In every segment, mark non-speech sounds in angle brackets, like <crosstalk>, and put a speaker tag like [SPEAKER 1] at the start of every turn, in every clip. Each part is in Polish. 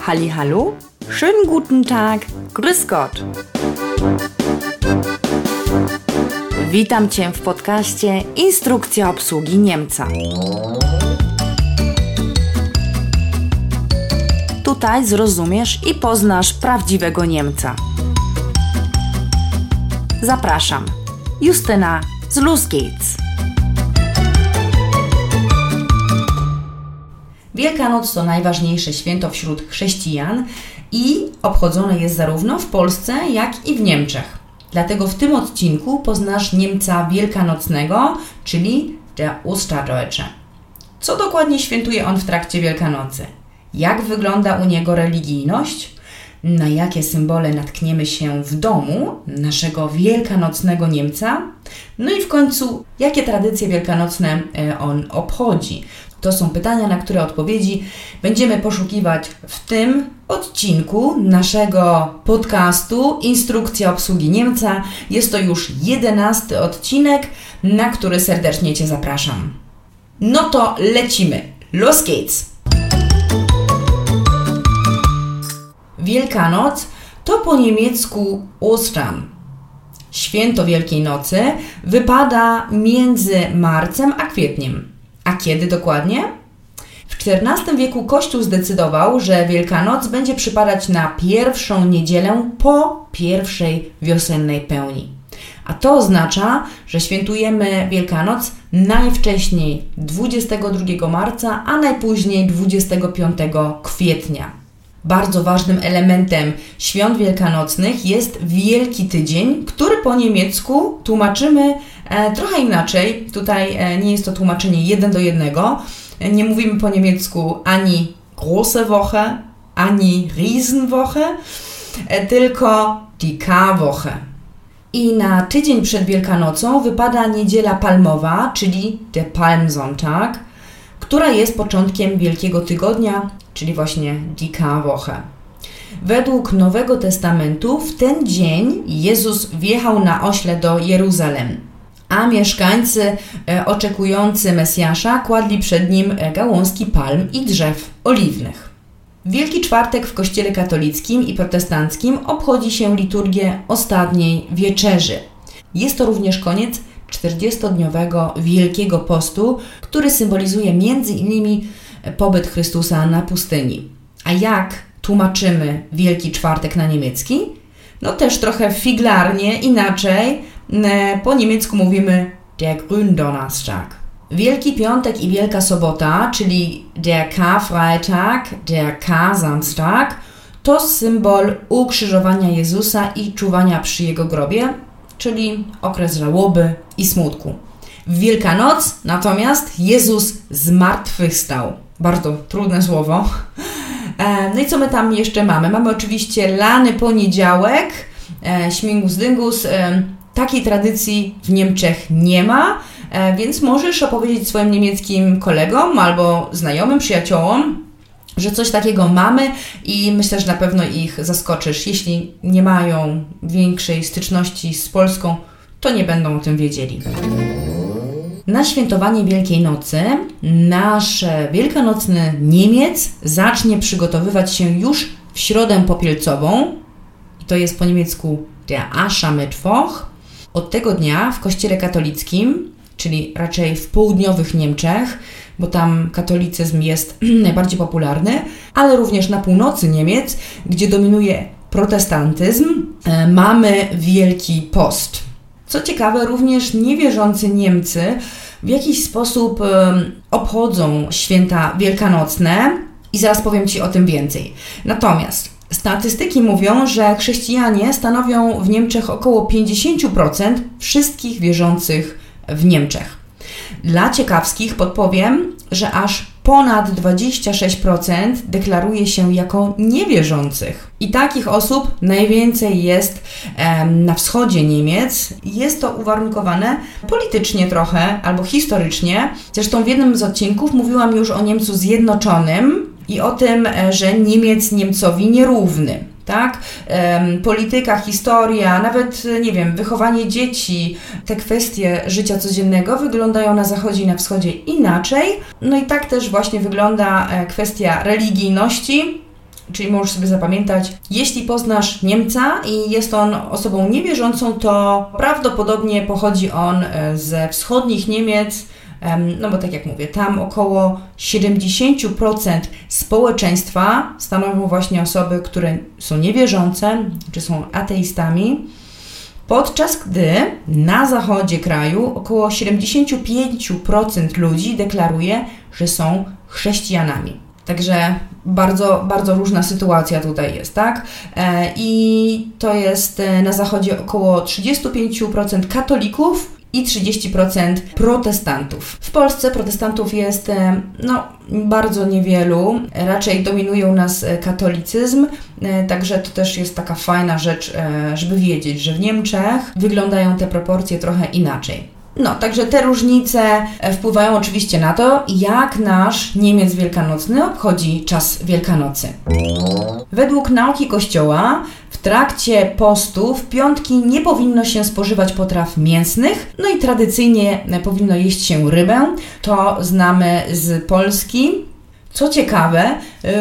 [SPEAKER 1] Halli, hallo, schönen guten Tag, grüß Gott. Witam Cię w podcaście Instrukcja obsługi Niemca. Tutaj zrozumiesz i poznasz prawdziwego Niemca. Zapraszam, Justyna z Luz Gates. Wielkanoc to najważniejsze święto wśród chrześcijan i obchodzone jest zarówno w Polsce, jak i w Niemczech. Dlatego w tym odcinku poznasz Niemca wielkanocnego, czyli der Osterdeutsche. Co dokładnie świętuje on w trakcie Wielkanocy? Jak wygląda u niego religijność? Na jakie symbole natkniemy się w domu naszego wielkanocnego Niemca? No i w końcu, jakie tradycje wielkanocne e, on obchodzi? To są pytania, na które odpowiedzi będziemy poszukiwać w tym odcinku naszego podcastu Instrukcja obsługi Niemca. Jest to już jedenasty odcinek, na który serdecznie Cię zapraszam. No to lecimy. Los geht's! Wielkanoc to po niemiecku Ostern. Święto Wielkiej Nocy wypada między marcem a kwietniem. A kiedy dokładnie? W XIV wieku Kościół zdecydował, że Wielkanoc będzie przypadać na pierwszą niedzielę po pierwszej wiosennej pełni. A to oznacza, że świętujemy Wielkanoc najwcześniej 22 marca, a najpóźniej 25 kwietnia. Bardzo ważnym elementem świąt wielkanocnych jest Wielki Tydzień, który po niemiecku tłumaczymy e, trochę inaczej. Tutaj e, nie jest to tłumaczenie jeden do jednego. Nie mówimy po niemiecku ani große Woche, ani Riesenwoche, e, tylko die Karwoche. I na tydzień przed Wielkanocą wypada niedziela palmowa, czyli der Palmsonntag, która jest początkiem Wielkiego Tygodnia, czyli właśnie die Karwoche. Według Nowego Testamentu w ten dzień Jezus wjechał na ośle do Jeruzalem, a mieszkańcy e, oczekujący Mesjasza kładli przed nim e, gałązki palm i drzew oliwnych. Wielki Czwartek w Kościele katolickim i protestanckim obchodzi się liturgię ostatniej wieczerzy. Jest to również koniec 40-dniowego Wielkiego Postu, który symbolizuje innymi pobyt Chrystusa na pustyni. A jak tłumaczymy Wielki Czwartek na niemiecki? No też trochę figlarnie, inaczej. E, po niemiecku mówimy der Gründonnerstag. Wielki Piątek i Wielka Sobota, czyli der Karfreitag, der Kar-Samstag, to symbol ukrzyżowania Jezusa i czuwania przy Jego grobie, czyli okres żałoby i smutku. W Wielkanoc natomiast Jezus zmartwychwstał. Bardzo trudne słowo. E, no i co my tam jeszcze mamy? Mamy oczywiście lany poniedziałek, e, śmigus dyngus. E, takiej tradycji w Niemczech nie ma, więc możesz opowiedzieć swoim niemieckim kolegom albo znajomym, przyjaciołom, że coś takiego mamy i myślę, że na pewno ich zaskoczysz. Jeśli nie mają większej styczności z Polską, to nie będą o tym wiedzieli. Na świętowanie Wielkiej Nocy nasz wielkanocny Niemiec zacznie przygotowywać się już w środę popielcową. To jest po niemiecku der Aschermittwoch. Od tego dnia w kościele katolickim, czyli raczej w południowych Niemczech, bo tam katolicyzm jest <clears throat> najbardziej popularny, ale również na północy Niemiec, gdzie dominuje protestantyzm, e, mamy Wielki Post. Co ciekawe, również niewierzący Niemcy w jakiś sposób obchodzą święta wielkanocne i zaraz powiem Ci o tym więcej. Natomiast statystyki mówią, że chrześcijanie stanowią w Niemczech około 50% wszystkich wierzących w Niemczech. Dla ciekawskich podpowiem, że aż ponad 26% deklaruje się jako niewierzących. I takich osób najwięcej jest em, na wschodzie Niemiec. Jest to uwarunkowane politycznie trochę albo historycznie. Zresztą w jednym z odcinków mówiłam już o Niemcu zjednoczonym i o tym, e, że Niemiec Niemcowi nierówny. Tak? Polityka, historia, nawet, nie wiem, wychowanie dzieci, te kwestie życia codziennego wyglądają na zachodzie i na wschodzie inaczej. No i tak też właśnie wygląda e, kwestia religijności. Czyli możesz sobie zapamiętać, jeśli poznasz Niemca i jest on osobą niewierzącą, to prawdopodobnie pochodzi on e, ze wschodnich Niemiec, no bo tak jak mówię, tam około 70% społeczeństwa stanowią właśnie osoby, które są niewierzące czy są ateistami. Podczas gdy na zachodzie kraju około 75% ludzi deklaruje, że są chrześcijanami. Także bardzo, bardzo różna sytuacja tutaj jest, tak? E, I to jest e, na zachodzie około 35% katolików, i 30% protestantów. W Polsce protestantów jest e, no, bardzo niewielu, raczej dominują nas e, katolicyzm, e, także to też jest taka fajna rzecz, żeby wiedzieć, że w Niemczech wyglądają te proporcje trochę inaczej. No, także te różnice wpływają oczywiście na to, jak nasz Niemiec Wielkanocny obchodzi czas Wielkanocy. Według nauki Kościoła w trakcie postu w piątki nie powinno się spożywać potraw mięsnych, no i tradycyjnie powinno jeść się rybę. To znamy z Polski. Co ciekawe,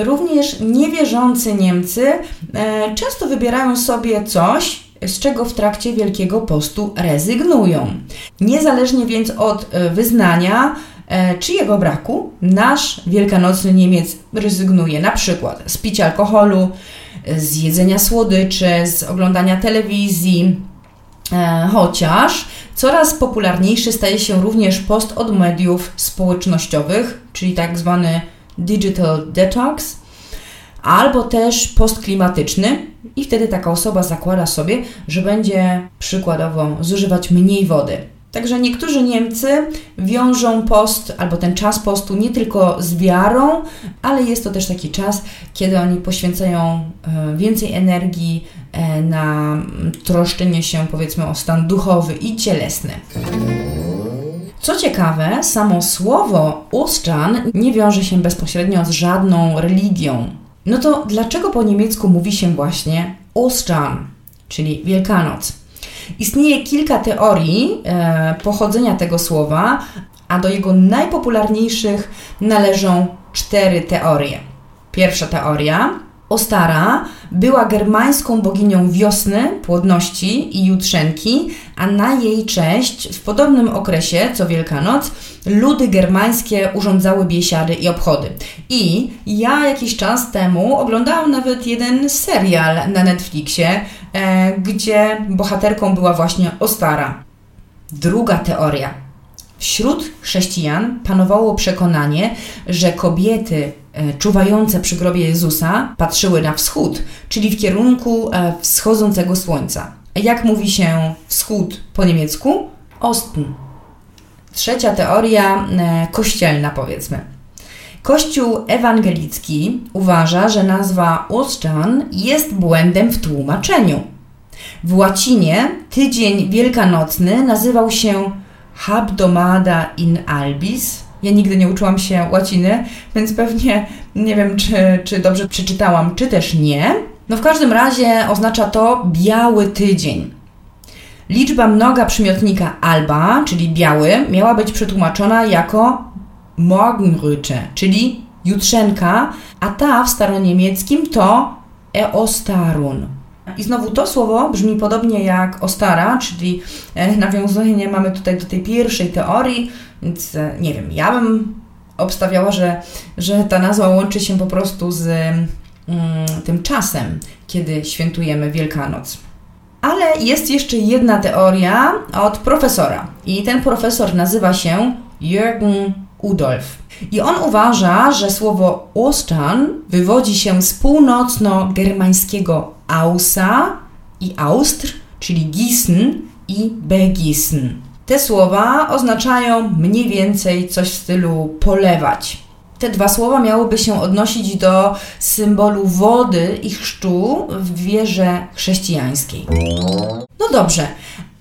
[SPEAKER 1] również niewierzący Niemcy e, często wybierają sobie coś, z czego w trakcie Wielkiego Postu rezygnują. Niezależnie więc od e, wyznania e, czy jego braku, nasz wielkanocny Niemiec rezygnuje na przykład z picia alkoholu, z jedzenia słodyczy, z oglądania telewizji, e, chociaż coraz popularniejszy staje się również post od mediów społecznościowych, czyli tak zwany digital detox, albo też post klimatyczny, i wtedy taka osoba zakłada sobie, że będzie przykładowo zużywać mniej wody. Także niektórzy Niemcy wiążą post albo ten czas postu nie tylko z wiarą, ale jest to też taki czas, kiedy oni poświęcają e, więcej energii e, na troszczenie się powiedzmy o stan duchowy i cielesny. Co ciekawe, samo słowo Ostern nie wiąże się bezpośrednio z żadną religią. No to dlaczego po niemiecku mówi się właśnie Ostern, czyli Wielkanoc? Istnieje kilka teorii e, pochodzenia tego słowa, a do jego najpopularniejszych należą cztery teorie. Pierwsza teoria Ostara była germańską boginią wiosny, płodności i jutrzenki, a na jej cześć w podobnym okresie co Wielkanoc ludy germańskie urządzały biesiady i obchody. I ja jakiś czas temu oglądałam nawet jeden serial na Netflixie, e, gdzie bohaterką była właśnie Ostara. Druga teoria. Wśród chrześcijan panowało przekonanie, że kobiety E, czuwające przy grobie Jezusa patrzyły na wschód, czyli w kierunku e, wschodzącego słońca. Jak mówi się wschód po niemiecku? Osten. Trzecia teoria e, kościelna, powiedzmy. Kościół ewangelicki uważa, że nazwa Ostern jest błędem w tłumaczeniu. W łacinie tydzień wielkanocny nazywał się Habdomada in Albis, ja nigdy nie uczyłam się łaciny, więc pewnie nie wiem, czy, czy dobrze przeczytałam, czy też nie. No w każdym razie oznacza to biały tydzień. Liczba mnoga przymiotnika alba, czyli biały, miała być przetłumaczona jako Morgenröte, czyli jutrzenka, a ta w staroniemieckim to Eostarun. I znowu to słowo brzmi podobnie jak ostara, czyli e, nawiązanie mamy tutaj do tej pierwszej teorii, więc e, nie wiem, ja bym obstawiała, że, że ta nazwa łączy się po prostu z mm, tym czasem, kiedy świętujemy Wielkanoc. Ale jest jeszcze jedna teoria od profesora. I ten profesor nazywa się Jürgen Udolf. I on uważa, że słowo Ostern wywodzi się z północno-germańskiego Ausa i Austr, czyli Gießen i Begießen. Te słowa oznaczają mniej więcej coś w stylu polewać. Te dwa słowa miałyby się odnosić do symbolu wody i chrztu w wierze chrześcijańskiej. No dobrze,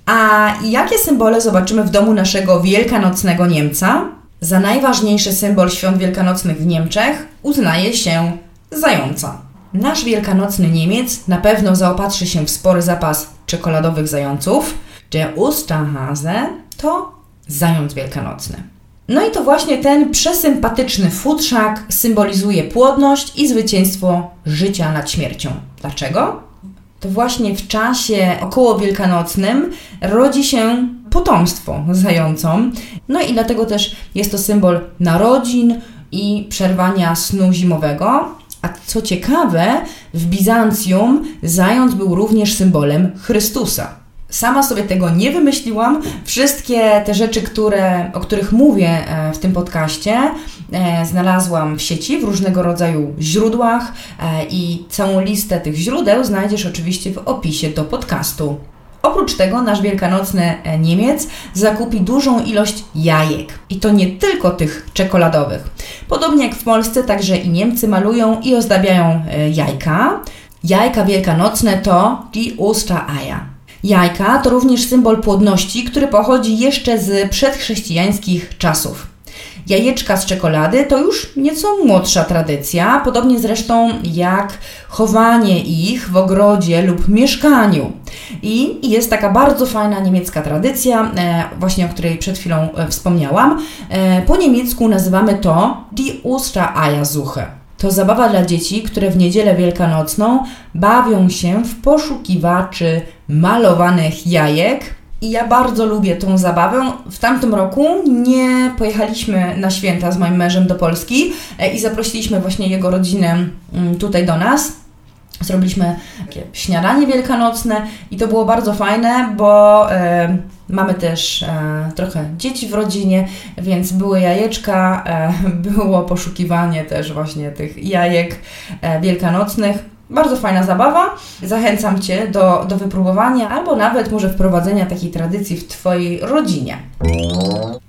[SPEAKER 1] a jakie symbole zobaczymy w domu naszego wielkanocnego Niemca? Za najważniejszy symbol świąt wielkanocnych w Niemczech uznaje się zająca. Nasz wielkanocny Niemiec na pewno zaopatrzy się w spory zapas czekoladowych zająców. Der Osterhase to zając wielkanocny. No i to właśnie ten przesympatyczny futrzak symbolizuje płodność i zwycięstwo życia nad śmiercią. Dlaczego? To właśnie w czasie około wielkanocnym rodzi się potomstwo zającom. No i dlatego też jest to symbol narodzin i przerwania snu zimowego. A co ciekawe, w Bizancjum zając był również symbolem Chrystusa. Sama sobie tego nie wymyśliłam. Wszystkie te rzeczy, które, o których mówię e, w tym podcaście, e, znalazłam w sieci, w różnego rodzaju źródłach e, i całą listę tych źródeł znajdziesz oczywiście w opisie do podcastu. Oprócz tego nasz wielkanocny Niemiec zakupi dużą ilość jajek. I to nie tylko tych czekoladowych. Podobnie jak w Polsce, także i Niemcy malują i ozdabiają jajka. Jajka wielkanocne to die Ostereier. Jajka to również symbol płodności, który pochodzi jeszcze z przedchrześcijańskich czasów. Jajeczka z czekolady to już nieco młodsza tradycja, podobnie zresztą jak chowanie ich w ogrodzie lub mieszkaniu. I jest taka bardzo fajna niemiecka tradycja, e, właśnie o której przed chwilą e, wspomniałam. E, po niemiecku nazywamy to die Ostereiersuche. To zabawa dla dzieci, które w niedzielę wielkanocną bawią się w poszukiwaczy malowanych jajek. I ja bardzo lubię tą zabawę. W tamtym roku nie pojechaliśmy na święta z moim mężem do Polski i zaprosiliśmy właśnie jego rodzinę mm, tutaj do nas. Zrobiliśmy takie śniadanie wielkanocne i to było bardzo fajne, bo e, mamy też e, trochę dzieci w rodzinie, więc były jajeczka, e, <laughs> było poszukiwanie też właśnie tych jajek e, wielkanocnych. Bardzo fajna zabawa. Zachęcam Cię do, do wypróbowania albo nawet może wprowadzenia takiej tradycji w Twojej rodzinie.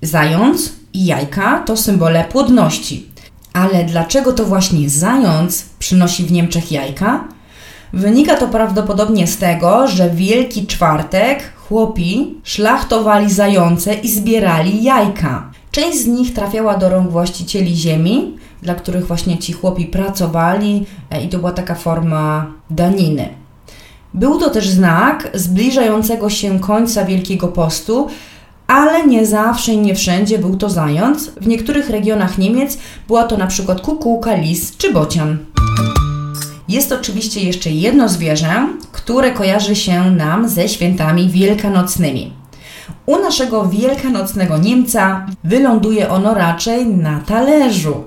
[SPEAKER 1] Zając i jajka to symbole płodności. Ale dlaczego to właśnie zając przynosi w Niemczech jajka? Wynika to prawdopodobnie z tego, że Wielki Czwartek chłopi szlachtowali zające i zbierali jajka. Część z nich trafiała do rąk właścicieli ziemi, dla których właśnie ci chłopi pracowali e, i to była taka forma daniny. Był to też znak zbliżającego się końca Wielkiego Postu, ale nie zawsze i nie wszędzie był to zając. W niektórych regionach Niemiec była to na przykład kukułka, lis czy bocian. Jest oczywiście jeszcze jedno zwierzę, które kojarzy się nam ze świętami wielkanocnymi. U naszego wielkanocnego Niemca wyląduje ono raczej na talerzu.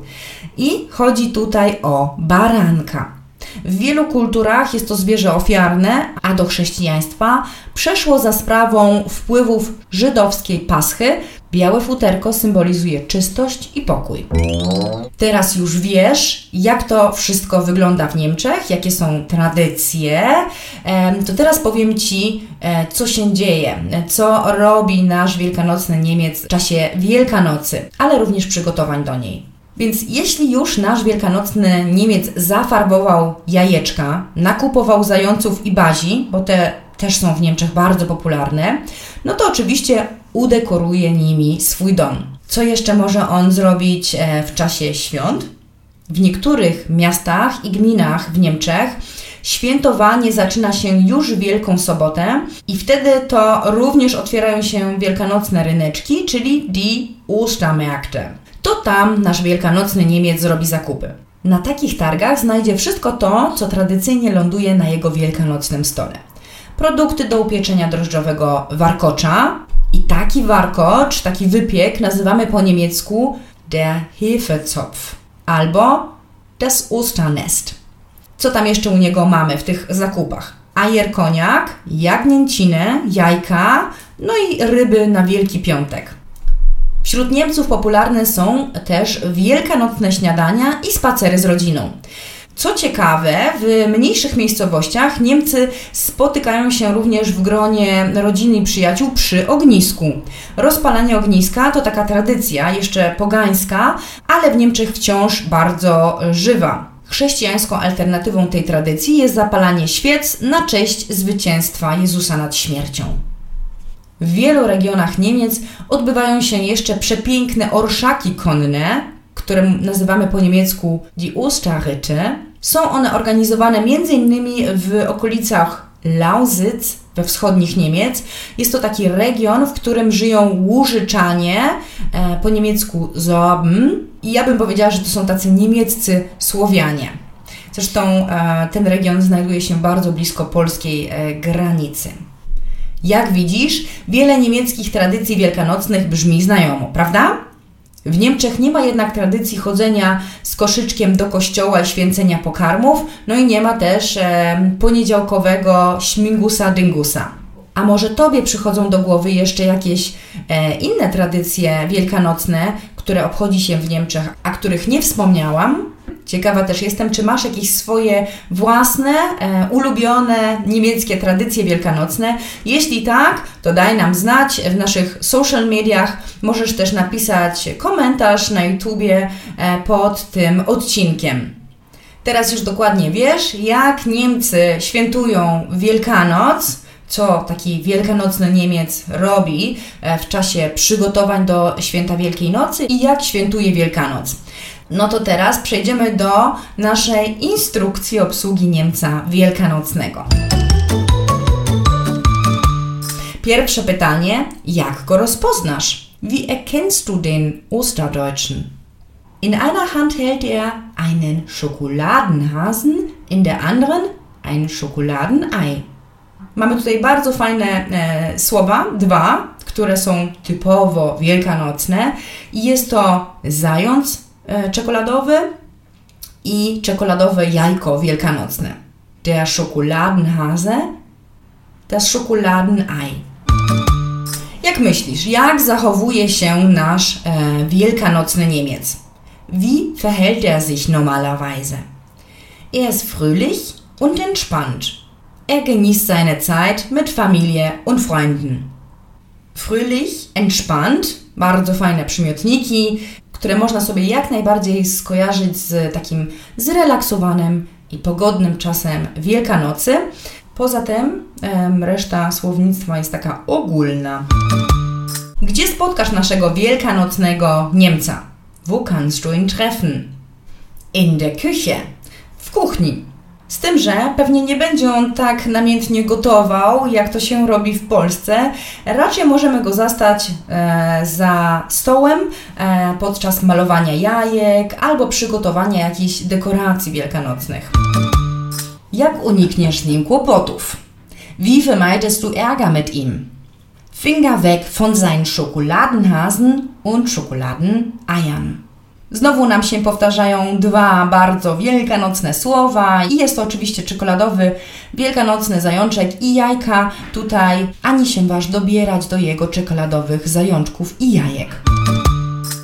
[SPEAKER 1] I chodzi tutaj o baranka. W wielu kulturach jest to zwierzę ofiarne, a do chrześcijaństwa przeszło za sprawą wpływów żydowskiej paschy. Białe futerko symbolizuje czystość i pokój. Teraz już wiesz, jak to wszystko wygląda w Niemczech, jakie są tradycje. To teraz powiem Ci, e, co się dzieje, co robi nasz wielkanocny Niemiec w czasie Wielkanocy, ale również przygotowań do niej. Więc jeśli już nasz wielkanocny Niemiec zafarbował jajeczka, nakupował zająców i bazi, bo te też są w Niemczech bardzo popularne, no to oczywiście udekoruje nimi swój dom. Co jeszcze może on zrobić e, w czasie świąt? W niektórych miastach i gminach w Niemczech świętowanie zaczyna się już w Wielką Sobotę i wtedy to również otwierają się wielkanocne ryneczki, czyli die Ostermärkte to tam nasz wielkanocny Niemiec zrobi zakupy. Na takich targach znajdzie wszystko to, co tradycyjnie ląduje na jego wielkanocnym stole. Produkty do upieczenia drożdżowego warkocza i taki warkocz, taki wypiek nazywamy po niemiecku der Hefezopf albo das Osternest. Co tam jeszcze u niego mamy w tych zakupach? Ajer koniak, jagnięcinę, jajka, no i ryby na Wielki Piątek. Wśród Niemców popularne są też wielkanocne śniadania i spacery z rodziną. Co ciekawe, w mniejszych miejscowościach Niemcy spotykają się również w gronie rodziny i przyjaciół przy ognisku. Rozpalanie ogniska to taka tradycja, jeszcze pogańska, ale w Niemczech wciąż bardzo żywa. Chrześcijańską alternatywą tej tradycji jest zapalanie świec na cześć zwycięstwa Jezusa nad śmiercią. W wielu regionach Niemiec odbywają się jeszcze przepiękne orszaki konne, które nazywamy po niemiecku die Osterritte. Są one organizowane m.in. w okolicach Lausitz we wschodnich Niemiec. Jest to taki region, w którym żyją Łużyczanie, e, po niemiecku Sorben. I ja bym powiedziała, że to są tacy niemieccy Słowianie. Zresztą e, ten region znajduje się bardzo blisko polskiej e, granicy. Jak widzisz, wiele niemieckich tradycji wielkanocnych brzmi znajomo, prawda? W Niemczech nie ma jednak tradycji chodzenia z koszyczkiem do kościoła i święcenia pokarmów, no i nie ma też e, poniedziałkowego śmigusa dyngusa. A może Tobie przychodzą do głowy jeszcze jakieś e, inne tradycje wielkanocne, które obchodzi się w Niemczech, a których nie wspomniałam? Ciekawa też jestem, czy masz jakieś swoje własne, e, ulubione niemieckie tradycje wielkanocne. Jeśli tak, to daj nam znać w naszych social mediach. Możesz też napisać komentarz na YouTubie e, pod tym odcinkiem. Teraz już dokładnie wiesz, jak Niemcy świętują Wielkanoc co taki wielkanocny Niemiec robi e, w czasie przygotowań do święta Wielkiej Nocy i jak świętuje Wielkanoc. No to teraz przejdziemy do naszej instrukcji obsługi Niemca wielkanocnego. Pierwsze pytanie: jak go rozpoznasz? Wie erkennst du den Osterdeutschen? In einer Hand hält er einen Schokoladenhasen, in der anderen ein Schokoladenei. Mamy tutaj bardzo fajne e, słowa, dwa, które są typowo wielkanocne jest to zając czekoladowy i czekoladowe jajko wielkanocne. Der Schokoladenhase, das Schokoladenei. Jak myślisz, jak zachowuje się nasz e, wielkanocny Niemiec? Wie verhält er sich normalerweise? Er ist fröhlich und entspannt. Er genießt seine Zeit mit Familie und Freunden. Fröhlich, entspannt, bardzo fajne przymiotniki, które można sobie jak najbardziej skojarzyć z takim zrelaksowanym i pogodnym czasem Wielkanocy. Poza tym reszta słownictwa jest taka ogólna. Gdzie spotkasz naszego wielkanocnego Niemca? Wo kannst du ihn treffen? In der Küche. W kuchni. Z tym, że pewnie nie będzie on tak namiętnie gotował, jak to się robi w Polsce. Raczej możemy go zastać e, za stołem e, podczas malowania jajek albo przygotowania jakichś dekoracji wielkanocnych. Jak unikniesz nim kłopotów? Wie vermeidest du Ärger mit ihm? Finger weg von seinen Schokoladenhasen und Schokoladeneiern. Znowu nam się powtarzają dwa bardzo wielkanocne słowa i jest to oczywiście czekoladowy wielkanocny zajączek i jajka. Tutaj ani się waż dobierać do jego czekoladowych zajączków i jajek.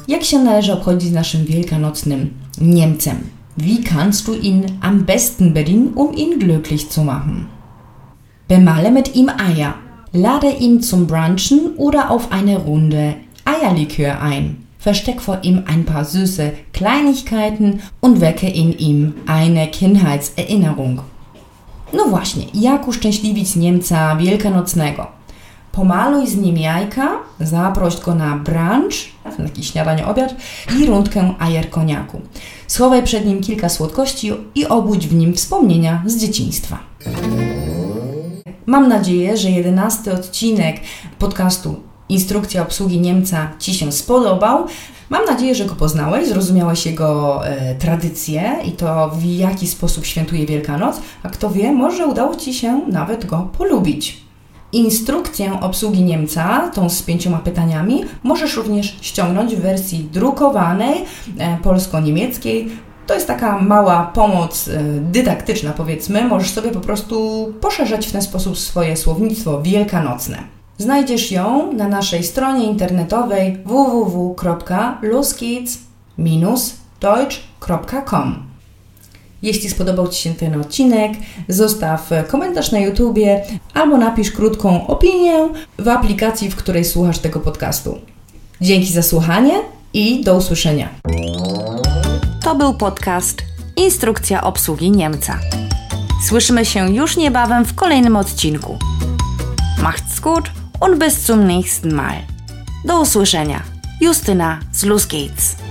[SPEAKER 1] Jak się należy obchodzić z naszym wielkanocnym Niemcem? Wie kannst du ihn am besten bedienen, um ihn glücklich zu machen? Bemale mit ihm Eier. Lade ihn zum Brunchen oder auf eine Runde Eierlikör ein. Versteck vor ihm ein paar süße Kleinigkeiten und wecke in ihm eine Kindheitserinnerung. No właśnie, jak uszczęśliwić Niemca wielkanocnego? Pomaluj z nim jajka, zaproś go na brunch, <laughs> na jakiś śniadanie, obiad i rundkę ajer koniaku. Schowaj przed nim kilka słodkości i obudź w nim wspomnienia z dzieciństwa. Mam nadzieję, że jedenasty odcinek podcastu instrukcja obsługi Niemca Ci się spodobał. Mam nadzieję, że go poznałeś, zrozumiałeś jego e, tradycje i to w jaki sposób świętuje Wielkanoc, a kto wie, może udało Ci się nawet go polubić. Instrukcję obsługi Niemca, tą z pięcioma pytaniami, możesz również ściągnąć w wersji drukowanej, e, polsko-niemieckiej. To jest taka mała pomoc e, dydaktyczna, powiedzmy. Możesz sobie po prostu poszerzać w ten sposób swoje słownictwo wielkanocne. Znajdziesz ją na naszej stronie internetowej www.loskids-deutsch.com. Jeśli spodobał Ci się ten odcinek, zostaw komentarz na YouTubie albo napisz krótką opinię w aplikacji, w której słuchasz tego podcastu. Dzięki za słuchanie i do usłyszenia.
[SPEAKER 2] To był podcast Instrukcja obsługi Niemca. Słyszymy się już niebawem w kolejnym odcinku. Macht's gut! Und bis zum nächsten Mal. Do usłyszenia. Justyna z Luz.